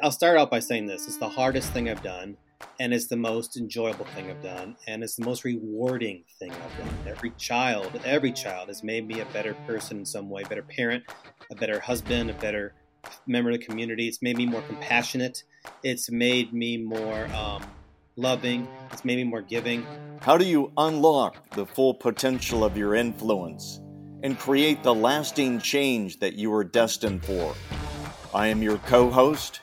I'll start out by saying this it's the hardest thing I've done, and it's the most enjoyable thing I've done, and it's the most rewarding thing I've done. Every child, every child has made me a better person in some way, better parent, a better husband, a better member of the community. It's made me more compassionate. It's made me more um, loving. It's made me more giving. How do you unlock the full potential of your influence and create the lasting change that you are destined for? I am your co host,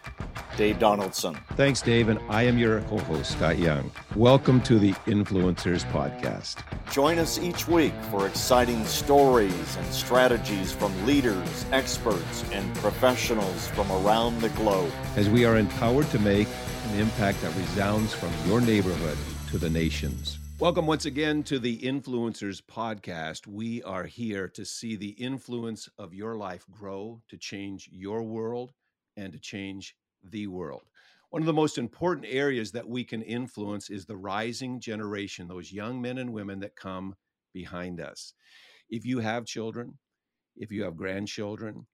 Dave Donaldson. Thanks, Dave. And I am your co host, Scott Young. Welcome to the Influencers Podcast. Join us each week for exciting stories and strategies from leaders, experts, and professionals from around the globe. As we are empowered to make an impact that resounds from your neighborhood to the nations. Welcome once again to the Influencers Podcast. We are here to see the influence of your life grow, to change your world, and to change the world. One of the most important areas that we can influence is the rising generation, those young men and women that come behind us. If you have children, if you have grandchildren,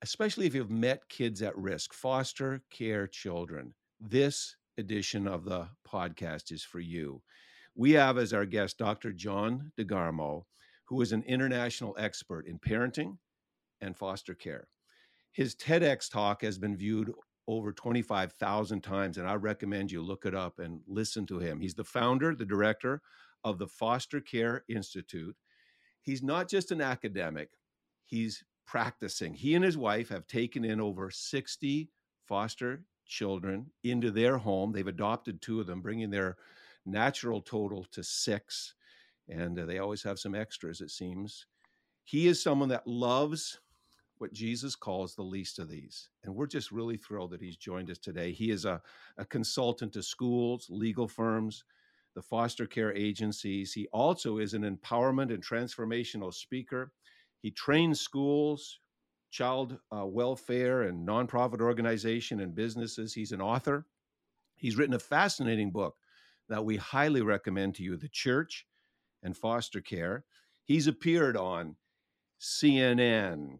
especially if you've met kids at risk, foster care children, this edition of the podcast is for you. We have as our guest Dr. John DeGarmo, who is an international expert in parenting and foster care. His TEDx talk has been viewed over 25,000 times, and I recommend you look it up and listen to him. He's the founder, the director of the Foster Care Institute. He's not just an academic, he's practicing. He and his wife have taken in over 60 foster children into their home. They've adopted two of them, bringing their natural total to six. And uh, they always have some extras, it seems. He is someone that loves what Jesus calls the least of these. And we're just really thrilled that he's joined us today. He is a, a consultant to schools, legal firms, the foster care agencies. He also is an empowerment and transformational speaker. He trains schools, child uh, welfare, and nonprofit organization and businesses. He's an author. He's written a fascinating book that we highly recommend to you The Church and Foster Care. He's appeared on CNN,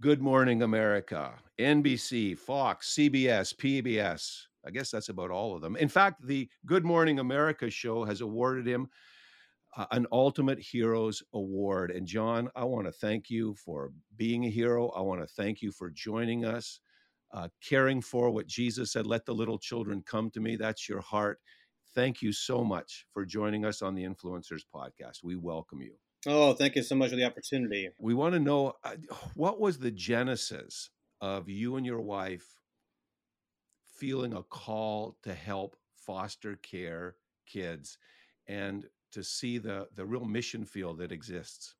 Good Morning America, NBC, Fox, CBS, PBS. I guess that's about all of them. In fact, the Good Morning America show has awarded him uh, an Ultimate Heroes Award. And John, I want to thank you for being a hero. I want to thank you for joining us, uh, caring for what Jesus said let the little children come to me. That's your heart. Thank you so much for joining us on the Influencers Podcast. We welcome you. Oh, thank you so much for the opportunity. We want to know uh, what was the genesis of you and your wife feeling a call to help foster care kids and to see the the real mission field that exists.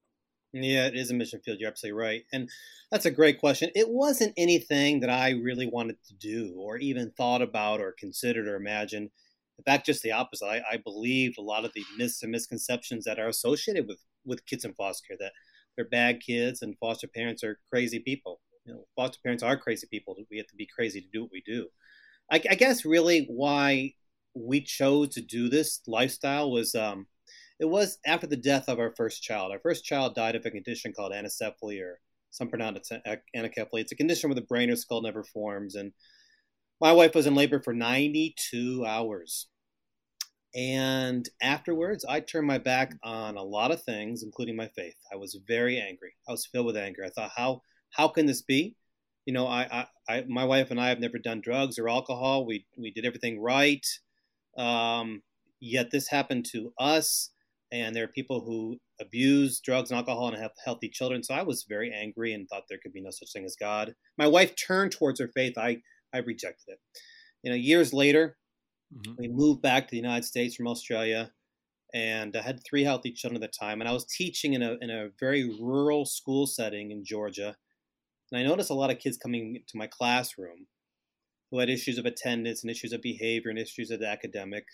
Yeah, it is a mission field. You're absolutely right. And that's a great question. It wasn't anything that I really wanted to do or even thought about or considered or imagined. In fact, just the opposite. I, I believed a lot of the myths and misconceptions that are associated with with kids in foster care that they're bad kids and foster parents are crazy people. You know, foster parents are crazy people. We have to be crazy to do what we do. I, I guess really why we chose to do this lifestyle was um, it was after the death of our first child. Our first child died of a condition called anencephaly, or some pronounce it anencephaly. It's a condition where the brain or skull never forms. And my wife was in labor for 92 hours. And afterwards, I turned my back on a lot of things, including my faith. I was very angry. I was filled with anger. I thought, how how can this be? You know, I, I, I my wife and I have never done drugs or alcohol. We we did everything right. Um, yet this happened to us, and there are people who abuse drugs and alcohol and have healthy children. So I was very angry and thought there could be no such thing as God. My wife turned towards her faith. I I rejected it. You know, years later, Mm-hmm. We moved back to the United States from Australia, and I had three healthy children at the time. And I was teaching in a in a very rural school setting in Georgia, and I noticed a lot of kids coming to my classroom who had issues of attendance and issues of behavior and issues of academic.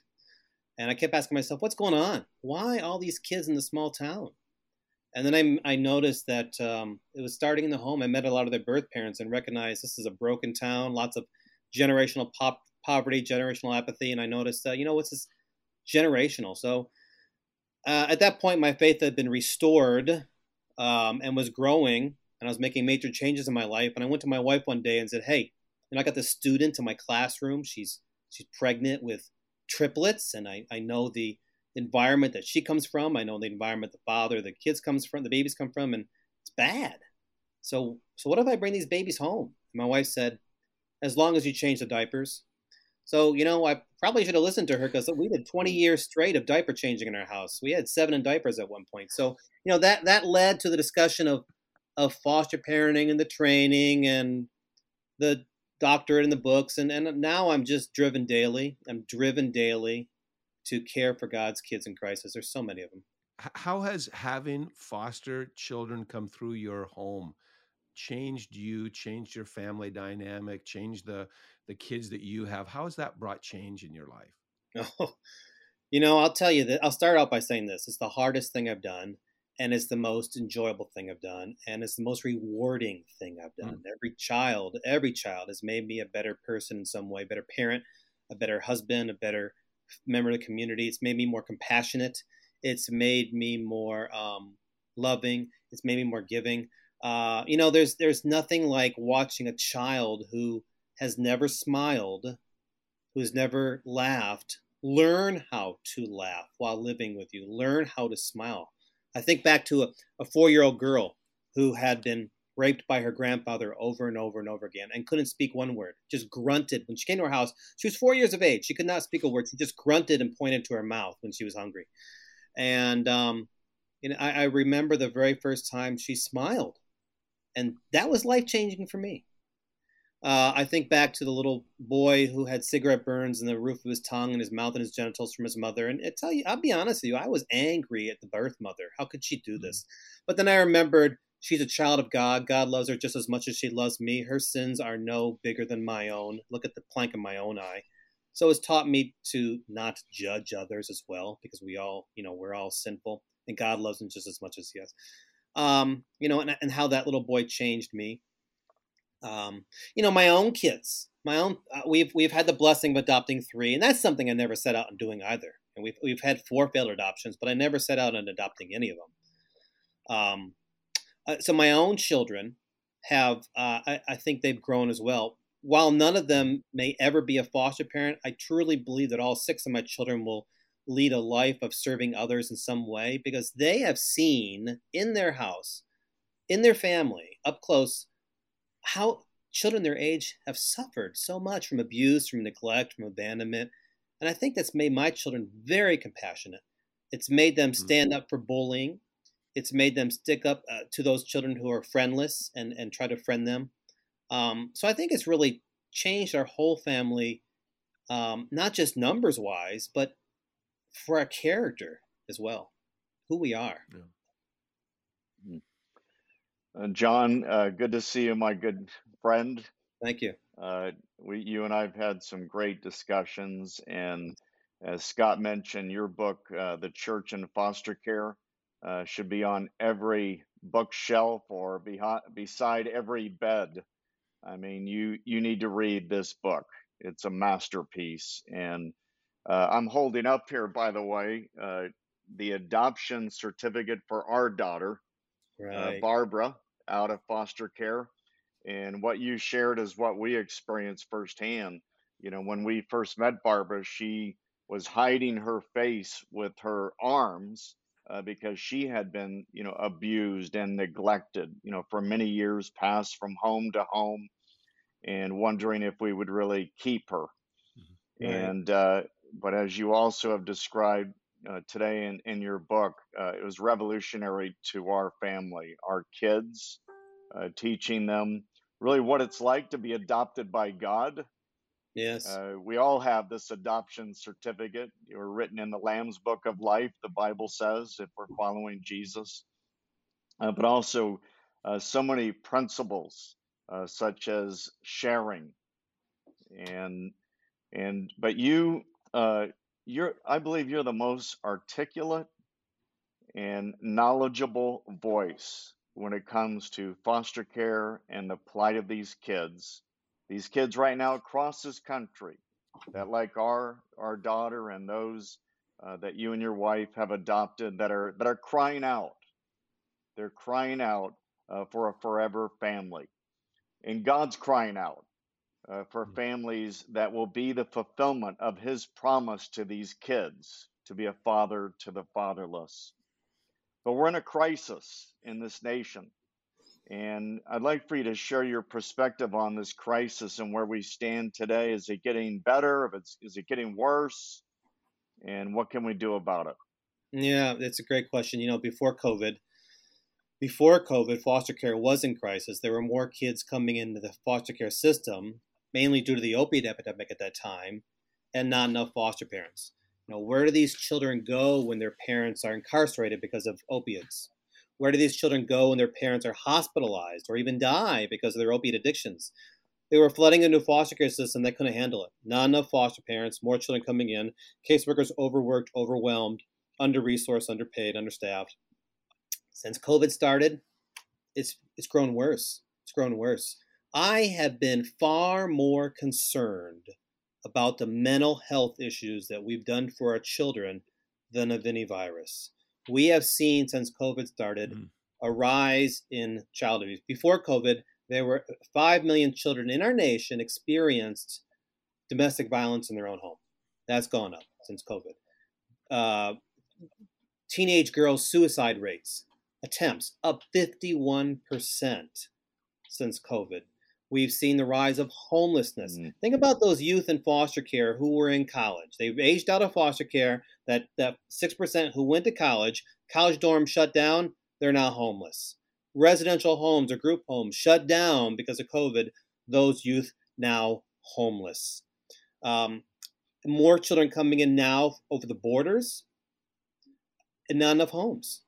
And I kept asking myself, what's going on? Why all these kids in the small town? And then I, I noticed that um, it was starting in the home. I met a lot of their birth parents and recognized this is a broken town, lots of generational pop poverty, generational apathy, and I noticed, uh, you know, what's this generational? So uh, at that point, my faith had been restored um, and was growing, and I was making major changes in my life. And I went to my wife one day and said, "Hey, you know, I got this student in my classroom. She's she's pregnant with triplets, and I, I know the environment that she comes from. I know the environment the father, the kids comes from, the babies come from, and it's bad. So so what if I bring these babies home? And my wife said, as long as you change the diapers. So you know, I probably should have listened to her because we did 20 mm. years straight of diaper changing in our house. We had seven in diapers at one point. So you know that that led to the discussion of of foster parenting and the training and the doctorate in the books and, and now I'm just driven daily. I'm driven daily to care for God's kids in crisis. There's so many of them. How has having foster children come through your home changed you, changed your family dynamic, changed the the kids that you have? How has that brought change in your life? Oh, you know, I'll tell you that I'll start out by saying this. It's the hardest thing I've done and it's the most enjoyable thing I've done, and it's the most rewarding thing I've done. Mm. Every child, every child has made me a better person in some way, better parent, a better husband, a better member of the community. It's made me more compassionate. It's made me more um, loving. It's made me more giving. Uh, you know, there's there's nothing like watching a child who has never smiled, who's never laughed, learn how to laugh while living with you. Learn how to smile I think back to a, a four year old girl who had been raped by her grandfather over and over and over again and couldn't speak one word, just grunted. When she came to our house, she was four years of age. She could not speak a word. She just grunted and pointed to her mouth when she was hungry. And um, know, I, I remember the very first time she smiled. And that was life changing for me. Uh, I think back to the little boy who had cigarette burns in the roof of his tongue and his mouth and his genitals from his mother. And I tell you, I'll be honest with you, I was angry at the birth mother. How could she do mm-hmm. this? But then I remembered she's a child of God. God loves her just as much as she loves me. Her sins are no bigger than my own. Look at the plank in my own eye. So it's taught me to not judge others as well, because we all, you know, we're all sinful, and God loves them just as much as He has. Um, you know, and, and how that little boy changed me um, you know, my own kids, my own, uh, we've we've had the blessing of adopting three, and that's something I never set out on doing either. And we've we've had four failed adoptions, but I never set out on adopting any of them. Um, uh, so my own children have, uh, I, I think they've grown as well. While none of them may ever be a foster parent, I truly believe that all six of my children will lead a life of serving others in some way because they have seen in their house, in their family, up close, how children their age have suffered so much from abuse, from neglect, from abandonment. And I think that's made my children very compassionate. It's made them mm-hmm. stand up for bullying. It's made them stick up uh, to those children who are friendless and, and try to friend them. Um, so I think it's really changed our whole family, um, not just numbers wise, but for our character as well, who we are. Yeah. Uh, John, uh, good to see you, my good friend. Thank you. Uh, we, you and I have had some great discussions, and as Scott mentioned, your book, uh, "The Church and Foster Care," uh, should be on every bookshelf or behind, beside every bed. I mean, you you need to read this book. It's a masterpiece, and uh, I'm holding up here, by the way, the adoption certificate for our daughter right. uh, Barbara out of foster care. And what you shared is what we experienced firsthand. You know, when we first met Barbara, she was hiding her face with her arms uh, because she had been, you know, abused and neglected, you know, for many years past from home to home and wondering if we would really keep her. Mm-hmm. And, uh, but as you also have described, uh, today in, in your book. Uh, it was revolutionary to our family, our kids, uh, teaching them really what it's like to be adopted by God. Yes. Uh, we all have this adoption certificate. You were written in the Lamb's Book of Life, the Bible says, if we're following Jesus. Uh, but also uh, so many principles, such as sharing. And and but you you're I believe you're the most articulate and knowledgeable voice when it comes to foster care and the plight of these kids. These kids right now across this country that like our our daughter and those uh, that you and your wife have adopted that are that are crying out. They're crying out uh, for a forever family, and God's crying out uh, for mm. families that will be the fulfillment of his promise to these kids to be a father to the fatherless. But we're in a crisis in this nation. And I'd like for you to share your perspective on this crisis and where we stand today. Is it getting better? If it's, is it getting worse? And what can we do about it? Yeah, it's a great question. You know, before COVID, before COVID, foster care was in crisis. There were more kids coming into the foster care system, mainly due to the opiate epidemic at that time, and not enough foster parents. You know, where do these children go when their parents are incarcerated because of opiates? Where do these children go when their parents are hospitalized or even die because of their opiate addictions? They were flooding a new foster care system that couldn't handle it. Not enough foster parents, more children coming in, caseworkers overworked, overwhelmed, under resourced, underpaid, understaffed. Since COVID started, it's it's grown worse. It's grown worse. I have been far more concerned about the mental health issues that we've done for our children than of any virus we have seen since COVID started mm. a rise in child abuse. Before COVID, there were 5 million children in our nation experienced domestic violence in their own home. That's gone up since COVID. Uh, teenage girls' suicide rates, attempts, up 51% since COVID. We've seen the rise of homelessness. Mm. Think about those youth in foster care who were in college. They've aged out of foster care. That that six percent who went to college, college dorms shut down. They're now homeless. Residential homes or group homes shut down because of COVID. Those youth now homeless. Um, more children coming in now over the borders, and not enough homes.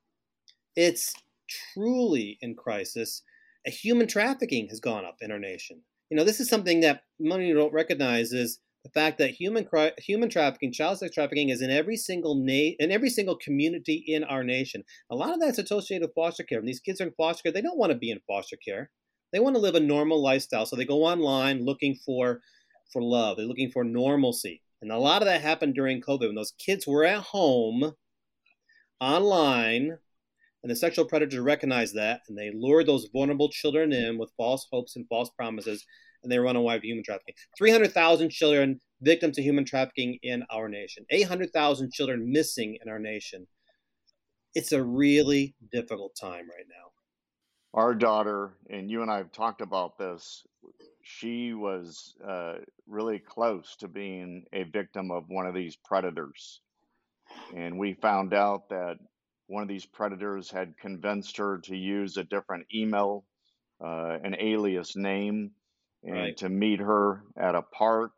It's truly in crisis human trafficking has gone up in our nation. You know, this is something that many don't recognize is the fact that human human trafficking, child sex trafficking, is in every single na- in every single community in our nation. A lot of that's associated with foster care. When these kids are in foster care, they don't want to be in foster care. They want to live a normal lifestyle, so they go online looking for for love. They're looking for normalcy, and a lot of that happened during COVID when those kids were at home, online, and the sexual predators recognize that, and they lure those vulnerable children in with false hopes and false promises, and they run away with human trafficking. 300,000 children victims of human trafficking in our nation, 800,000 children missing in our nation. It's a really difficult time right now. Our daughter, and you and I have talked about this, she was uh, really close to being a victim of one of these predators. And we found out that one of these predators had convinced her to use a different email, uh, an alias name, and right. to meet her at a park.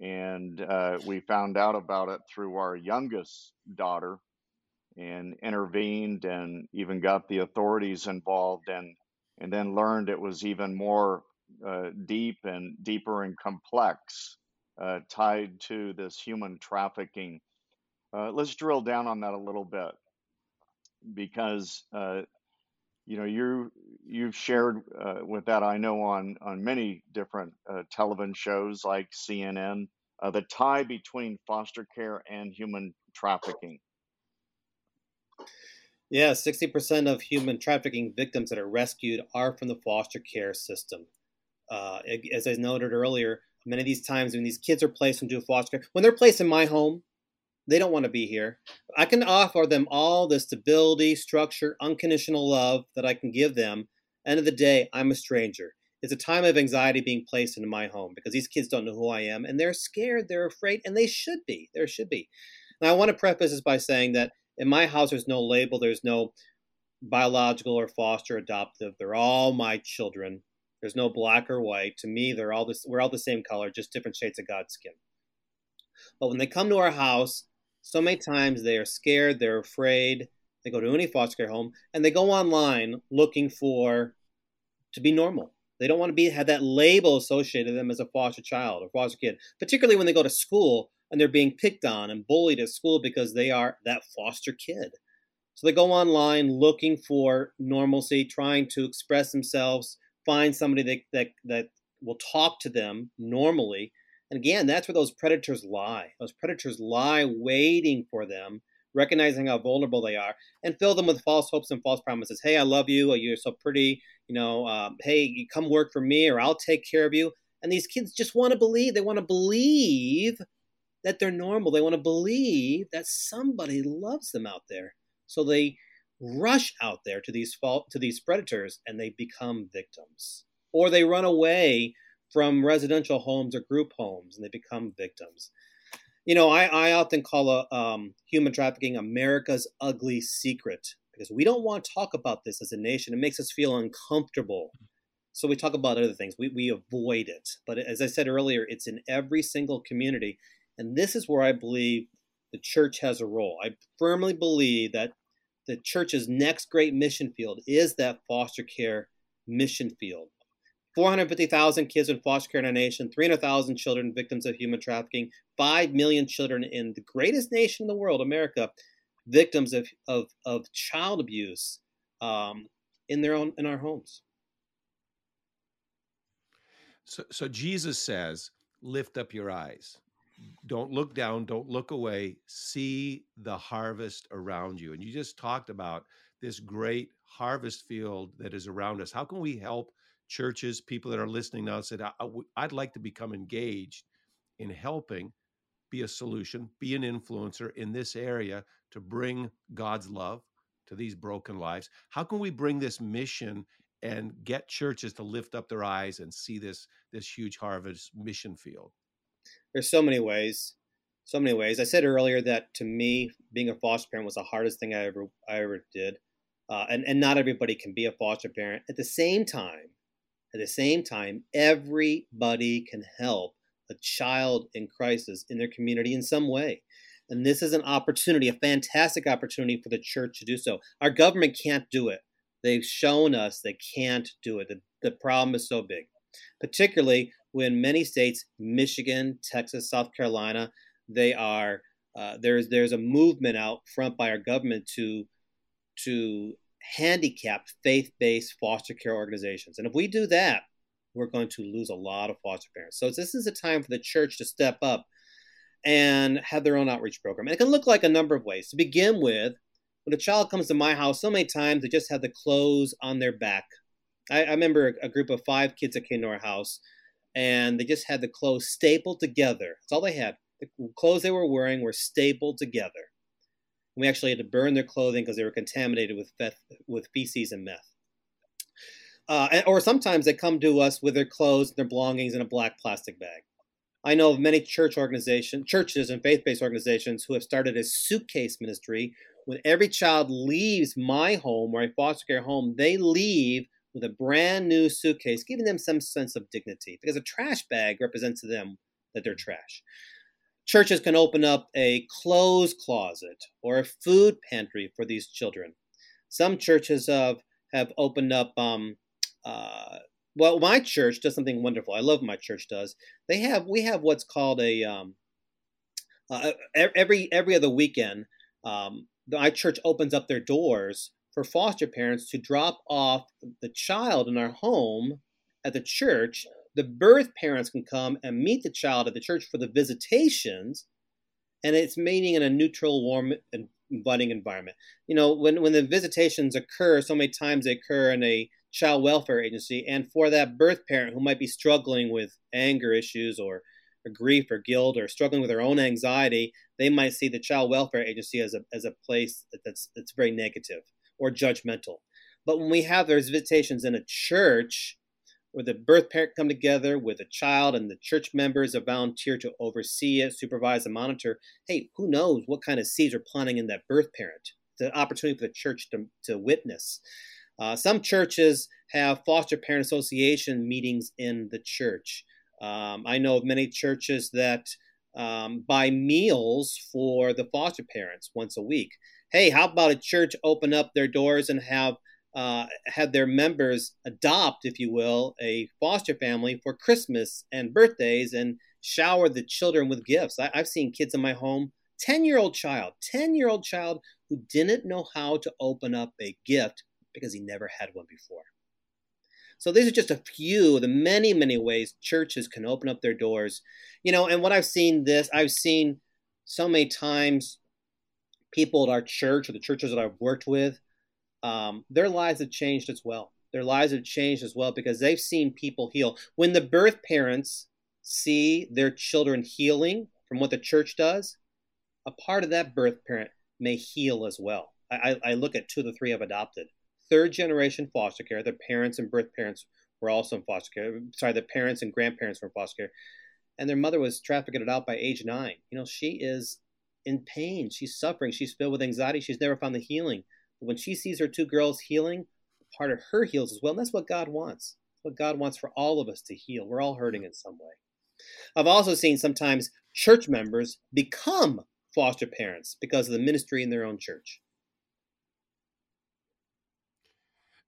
And uh, we found out about it through our youngest daughter and intervened and even got the authorities involved and and then learned it was even more uh, deep and deeper and complex uh, tied to this human trafficking. Uh, let's drill down on that a little bit because uh, you know you you've shared uh, with that I know on on many different uh, television shows like CNN uh, the tie between foster care and human trafficking. Yeah, 60% of human trafficking victims that are rescued are from the foster care system. Uh, as I noted earlier, many of these times when these kids are placed into foster care, when they're placed in my home, they don't want to be here. I can offer them all the stability, structure, unconditional love that I can give them. End of the day, I'm a stranger. It's a time of anxiety being placed into my home because these kids don't know who I am and they're scared, they're afraid, and they should be. There should be. Now, I want to preface this by saying that in my house, there's no label, there's no biological or foster adoptive. They're all my children. There's no black or white. To me, they're all this. We're all the same color, just different shades of God's skin. But when they come to our house, so many times they are scared, they're afraid. They go to any foster care home and they go online looking for to be normal. They don't want to be have that label associated with them as a foster child or foster kid, particularly when they go to school and they're being picked on and bullied at school because they are that foster kid. So they go online looking for normalcy, trying to express themselves, find somebody that that, that will talk to them normally and again, that's where those predators lie. Those predators lie waiting for them, recognizing how vulnerable they are, and fill them with false hopes and false promises. Hey, I love you. You're so pretty. You know, um, hey, come work for me, or I'll take care of you. And these kids just want to believe. They want to believe that they're normal. They want to believe that somebody loves them out there. So they rush out there to these fault to these predators and they become victims. Or they run away from residential homes or group homes and they become victims. You know, I, I often call a, um, human trafficking America's ugly secret because we don't want to talk about this as a nation. It makes us feel uncomfortable. So we talk about other things. We, we avoid it. But as I said earlier, it's in every single community. And this is where I believe the church has a role. I firmly believe that the church's next great mission field is that foster care mission field. 450,000 kids in foster care in our nation, 300,000 children victims of human trafficking, 5 million children in the greatest nation in the world, America, victims of, of, of child abuse um, in their own in our homes. So, so Jesus says, lift up your eyes. Don't look down, don't look away. See the harvest around you. And you just talked about this great harvest field that is around us. How can we help churches, people that are listening now said, I'd like to become engaged in helping be a solution, be an influencer in this area to bring God's love to these broken lives? How can we bring this mission and get churches to lift up their eyes and see this this huge harvest mission field? There's so many ways. So many ways. I said earlier that to me, being a foster parent was the hardest thing I ever I ever did. Uh, and, and not everybody can be a foster parent. At the same time, at the same time, everybody can help a child in crisis in their community in some way. And this is an opportunity, a fantastic opportunity for the church to do so. Our government can't do it. They've shown us they can't do it. The, the problem is so big, particularly when many states, Michigan, Texas, South Carolina, they are uh, there's there's a movement out front by our government to to handicapped faith-based foster care organizations. And if we do that, we're going to lose a lot of foster parents. So this is a time for the church to step up and have their own outreach program. And it can look like a number of ways. To begin with, when a child comes to my house, so many times they just have the clothes on their back. I, I remember a, a group of five kids that came to our house, and they just had the clothes stapled together. That's all they had. The clothes they were wearing were stapled together. We actually had to burn their clothing because they were contaminated with with feces and meth. Uh, or sometimes they come to us with their clothes and their belongings in a black plastic bag. I know of many church organizations, churches and faith-based organizations who have started a suitcase ministry. When every child leaves my home or a foster care home, they leave with a brand new suitcase, giving them some sense of dignity because a trash bag represents to them that they're trash. Churches can open up a clothes closet or a food pantry for these children. Some churches have, have opened up um, uh, well, my church does something wonderful. I love my church does. They have we have what's called a um, uh, every every other weekend. Um, my church opens up their doors for foster parents to drop off the child in our home at the church. The birth parents can come and meet the child at the church for the visitations, and it's meeting in a neutral, warm, and inviting environment. You know, when when the visitations occur, so many times they occur in a child welfare agency and for that birth parent who might be struggling with anger issues or, or grief or guilt or struggling with their own anxiety they might see the child welfare agency as a, as a place that's that's very negative or judgmental but when we have those visitations in a church where the birth parent come together with a child and the church members are volunteer to oversee it supervise and monitor hey who knows what kind of seeds are planting in that birth parent the opportunity for the church to, to witness uh, some churches have foster parent association meetings in the church. Um, I know of many churches that um, buy meals for the foster parents once a week. Hey, how about a church open up their doors and have uh, have their members adopt, if you will, a foster family for Christmas and birthdays and shower the children with gifts. I, have seen kids in my home, 10 year old child, 10 year old child who didn't know how to open up a gift because he never had one before. So these are just a few of the many, many ways churches can open up their doors. You know, and what I've seen this, I've seen so many times people at our church or the churches that I've worked with, um, their lives have changed as well. their lives have changed as well because they've seen people heal. When the birth parents see their children healing from what the church does, a part of that birth parent may heal as well. I, I look at two of the three I've adopted. Third generation foster care, their parents and birth parents were also in foster care. Sorry, the parents and grandparents were in foster care. And their mother was trafficked out by age nine. You know, she is in pain. She's suffering. She's filled with anxiety. She's never found the healing. When she sees her two girls healing, part of her heals as well. And that's what God wants. what God wants for all of us to heal. We're all hurting in some way. I've also seen sometimes church members become foster parents because of the ministry in their own church.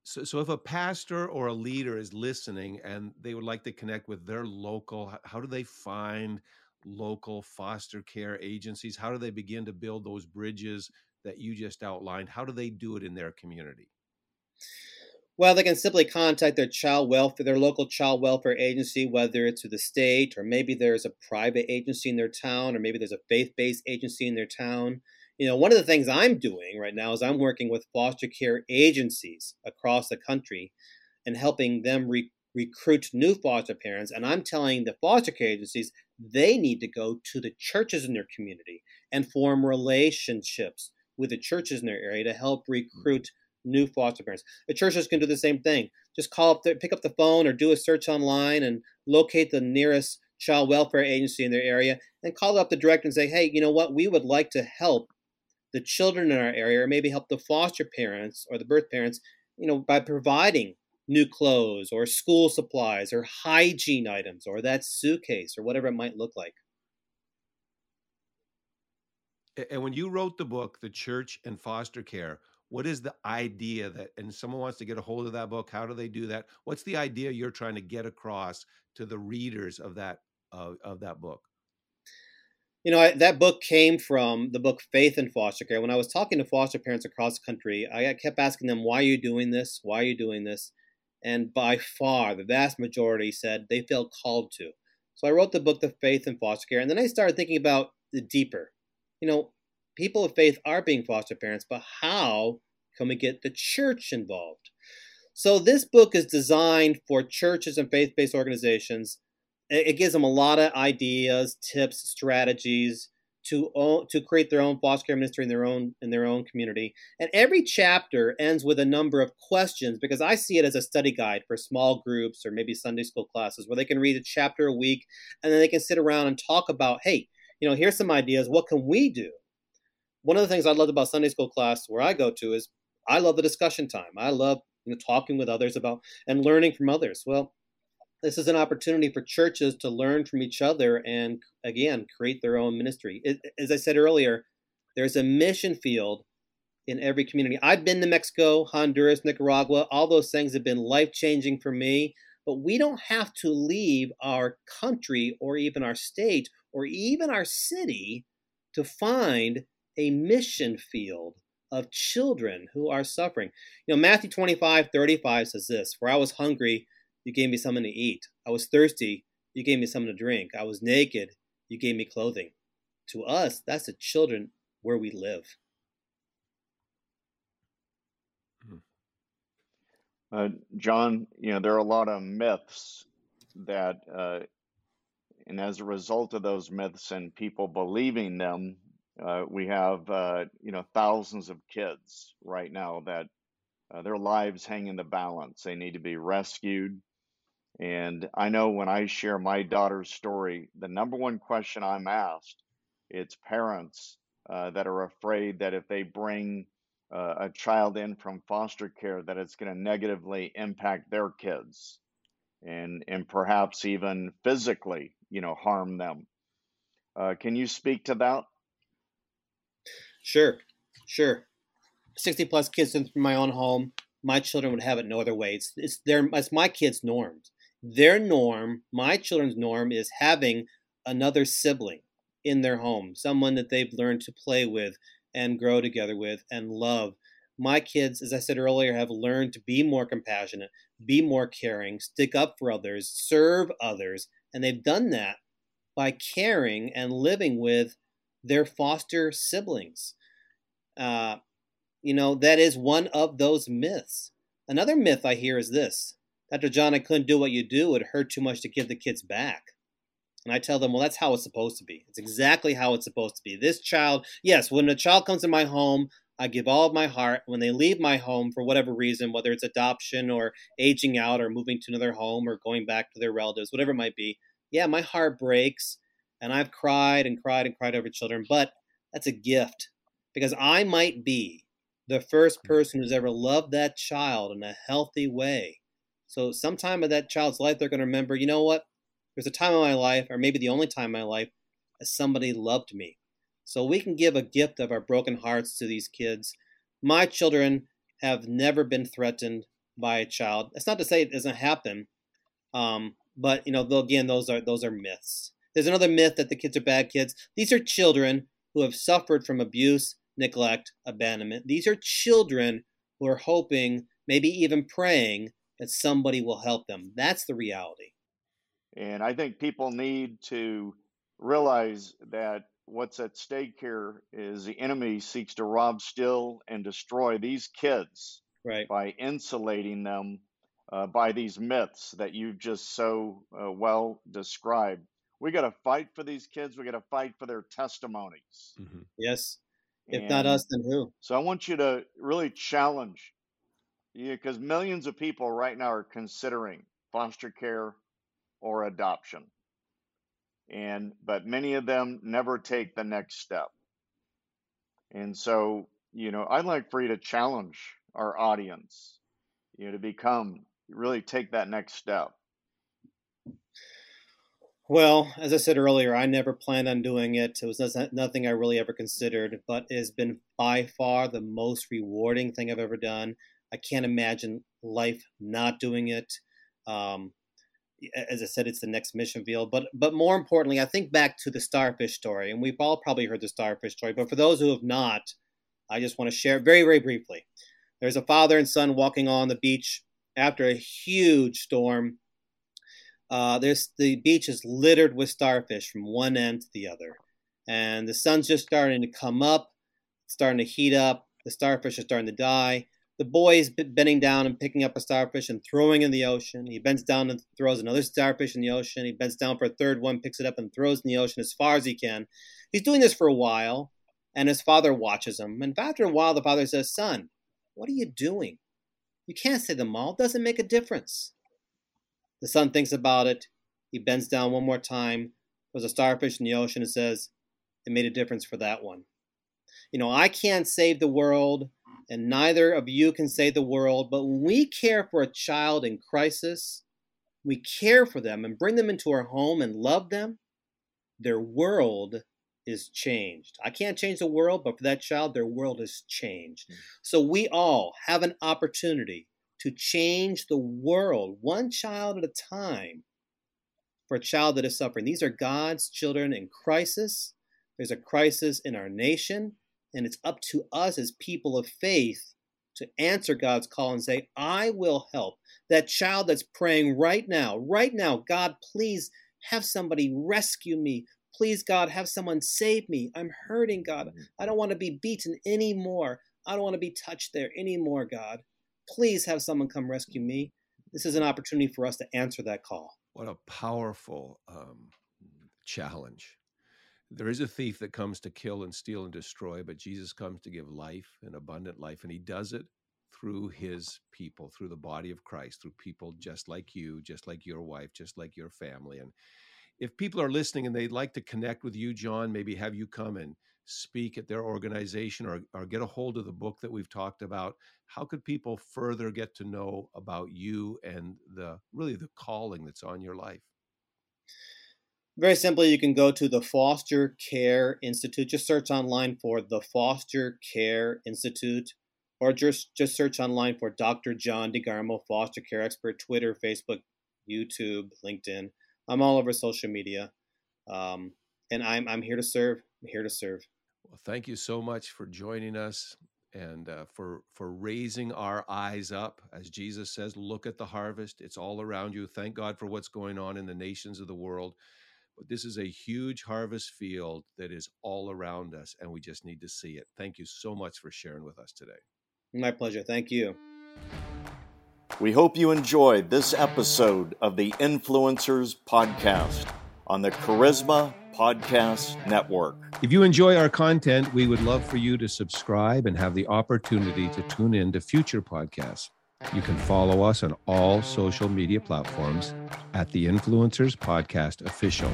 So, so if a pastor or a leader is listening and they would like to connect with their local, how do they find local foster care agencies? How do they begin to build those bridges that you just outlined? How do they do it in their community? Well, they can simply contact their child welfare, their local child welfare agency, whether it's through the state or maybe there's a private agency in their town or maybe there's a faith-based agency in their town. You know, one of the things I'm doing right now is I'm working with foster care agencies across the country and helping them re- recruit new foster parents. And I'm telling the foster care agencies they need to go to the churches in their community and form relationships with the churches in their area to help mm. recruit new foster parents. The churches can do the same thing. Just call up, the, pick up the phone, or do a search online and locate the nearest child welfare agency in their area, and call up the director and say, "Hey, you know what? We would like to help the children in our area, or maybe help the foster parents or the birth parents, you know, by providing new clothes or school supplies or hygiene items or that suitcase or whatever it might look like." And when you wrote the book, The Church and Foster Care, what is the idea that and someone wants to get a hold of that book how do they do that? What's the idea you're trying to get across to the readers of that uh, of that book? You know I, that book came from the book faith in foster care. When i was talking to foster parents across the country i kept asking them why are you doing this? Why are you doing this? And by far the vast majority said they felt called to. So i wrote the book the faith in foster care and then i started thinking about the deeper you know people of faith are being foster parents, but how can we get the church involved? So this book is designed for churches and faith-based organizations. It gives them a lot of ideas, tips, strategies to to create their own foster care ministry in their own in their own community. And every chapter ends with a number of questions because I see it as a study guide for small groups or maybe Sunday school classes where they can read a chapter a week and then they can sit around and talk about, hey, you know, here's some ideas. What can we do? one of the things I loved about Sunday school class where I go to is I love the discussion time. I love you know, talking with others about and learning from others. Well, this is an opportunity for churches to learn from each other and again create their own ministry. It, as I said earlier, there's a mission field in every community. I've been to Mexico, Honduras, Nicaragua. All those things have been life changing for me. But we don't have to leave our country or even our state or even our city to find a mission field of children who are suffering. You know, Matthew 25, 35 says this For I was hungry, you gave me something to eat. I was thirsty, you gave me something to drink. I was naked, you gave me clothing. To us, that's the children where we live. Uh, John, you know, there are a lot of myths that, uh, and as a result of those myths and people believing them, uh, we have uh, you know thousands of kids right now that uh, their lives hang in the balance. They need to be rescued. And I know when I share my daughter's story, the number one question I'm asked, it's parents uh, that are afraid that if they bring uh, a child in from foster care, that it's going to negatively impact their kids, and and perhaps even physically, you know, harm them. Uh, can you speak to that? Sure, sure. 60 plus kids in my own home. My children would have it no other way. It's, it's their, it's my kids' norms. Their norm, my children's norm, is having another sibling in their home, someone that they've learned to play with and grow together with and love. My kids, as I said earlier, have learned to be more compassionate, be more caring, stick up for others, serve others, and they've done that by caring and living with their foster siblings. Uh, you know, that is one of those myths. Another myth I hear is this Dr. John, I couldn't do what you do. It hurt too much to give the kids back. And I tell them, well, that's how it's supposed to be. It's exactly how it's supposed to be. This child, yes, when a child comes in my home, I give all of my heart. When they leave my home for whatever reason, whether it's adoption or aging out or moving to another home or going back to their relatives, whatever it might be, yeah, my heart breaks and I've cried and cried and cried over children, but that's a gift because I might be the first mm. person who's ever loved that child in a healthy way. So, sometime in that child's life, they're going to remember, you know what? There's a time in my life, or maybe the only time in my life, that somebody loved me. So, we can give a gift of our broken hearts to these kids. My children have never been threatened by a child. That's not to say it doesn't happen, um, but you know, again, those are those are myths. There's another myth that the kids are bad kids. These are children who have suffered from abuse, neglect, abandonment. These are children who are hoping, maybe even praying, that somebody will help them. That's the reality. And I think people need to realize that what's at stake here is the enemy seeks to rob, steal, and destroy these kids right. by insulating them uh, by these myths that you just so uh, well described. We got to fight for these kids. We got to fight for their testimonies. Mm-hmm. Yes. If and not us, then who? So I want you to really challenge because millions of people right now are considering foster care or adoption. And but many of them never take the next step. And so, you know, I'd like for you to challenge our audience, you know, to become really take that next step. Well, as I said earlier, I never planned on doing it. It was nothing I really ever considered, but it has been by far the most rewarding thing I've ever done. I can't imagine life not doing it. Um, as I said, it's the next mission field. But but more importantly, I think back to the starfish story, and we've all probably heard the starfish story. But for those who have not, I just want to share very very briefly. There's a father and son walking on the beach after a huge storm uh, there's the beach is littered with starfish from one end to the other, and the sun's just starting to come up, starting to heat up. The starfish are starting to die. The boy is bending down and picking up a starfish and throwing in the ocean. He bends down and throws another starfish in the ocean. He bends down for a third one, picks it up and throws in the ocean as far as he can. He's doing this for a while, and his father watches him. And after a while, the father says, "Son, what are you doing? You can't say them all. It doesn't make a difference." The son thinks about it. He bends down one more time. There's a starfish in the ocean and says, It made a difference for that one. You know, I can't save the world, and neither of you can save the world, but when we care for a child in crisis, we care for them and bring them into our home and love them, their world is changed. I can't change the world, but for that child, their world is changed. Mm-hmm. So we all have an opportunity to change the world one child at a time for a child that is suffering. These are God's children in crisis. There's a crisis in our nation, and it's up to us as people of faith to answer God's call and say, I will help. That child that's praying right now, right now, God, please have somebody rescue me. Please, God, have someone save me. I'm hurting, God. Mm-hmm. I don't want to be beaten anymore. I don't want to be touched there anymore, God. Please have someone come rescue me. This is an opportunity for us to answer that call. What a powerful um, challenge. There is a thief that comes to kill and steal and destroy, but Jesus comes to give life and abundant life, and he does it through his people, through the body of Christ, through people just like you, just like your wife, just like your family. And if people are listening and they'd like to connect with you, John, maybe have you come and speak at their organization or, or get a hold of the book that we've talked about, how could people further get to know about you and the really the calling that's on your life? Very simply, you can go to the Foster Care Institute. Just search online for the Foster Care Institute, or just just search online for Dr. John DeGarmo, foster care expert, Twitter, Facebook, YouTube, LinkedIn. I'm all over social media, um, and I'm I'm here to serve. I'm here to serve. Well, thank you so much for joining us and uh, for for raising our eyes up, as Jesus says, look at the harvest. It's all around you. Thank God for what's going on in the nations of the world. But this is a huge harvest field that is all around us, and we just need to see it. Thank you so much for sharing with us today. My pleasure. Thank you. We hope you enjoyed this episode of the Influencers Podcast on the Charisma Podcast Network. If you enjoy our content, we would love for you to subscribe and have the opportunity to tune in to future podcasts. You can follow us on all social media platforms at the Influencers Podcast Official.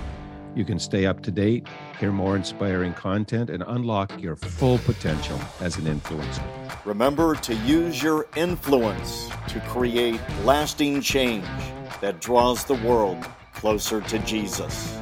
You can stay up to date, hear more inspiring content, and unlock your full potential as an influencer. Remember to use your influence to create lasting change that draws the world closer to Jesus.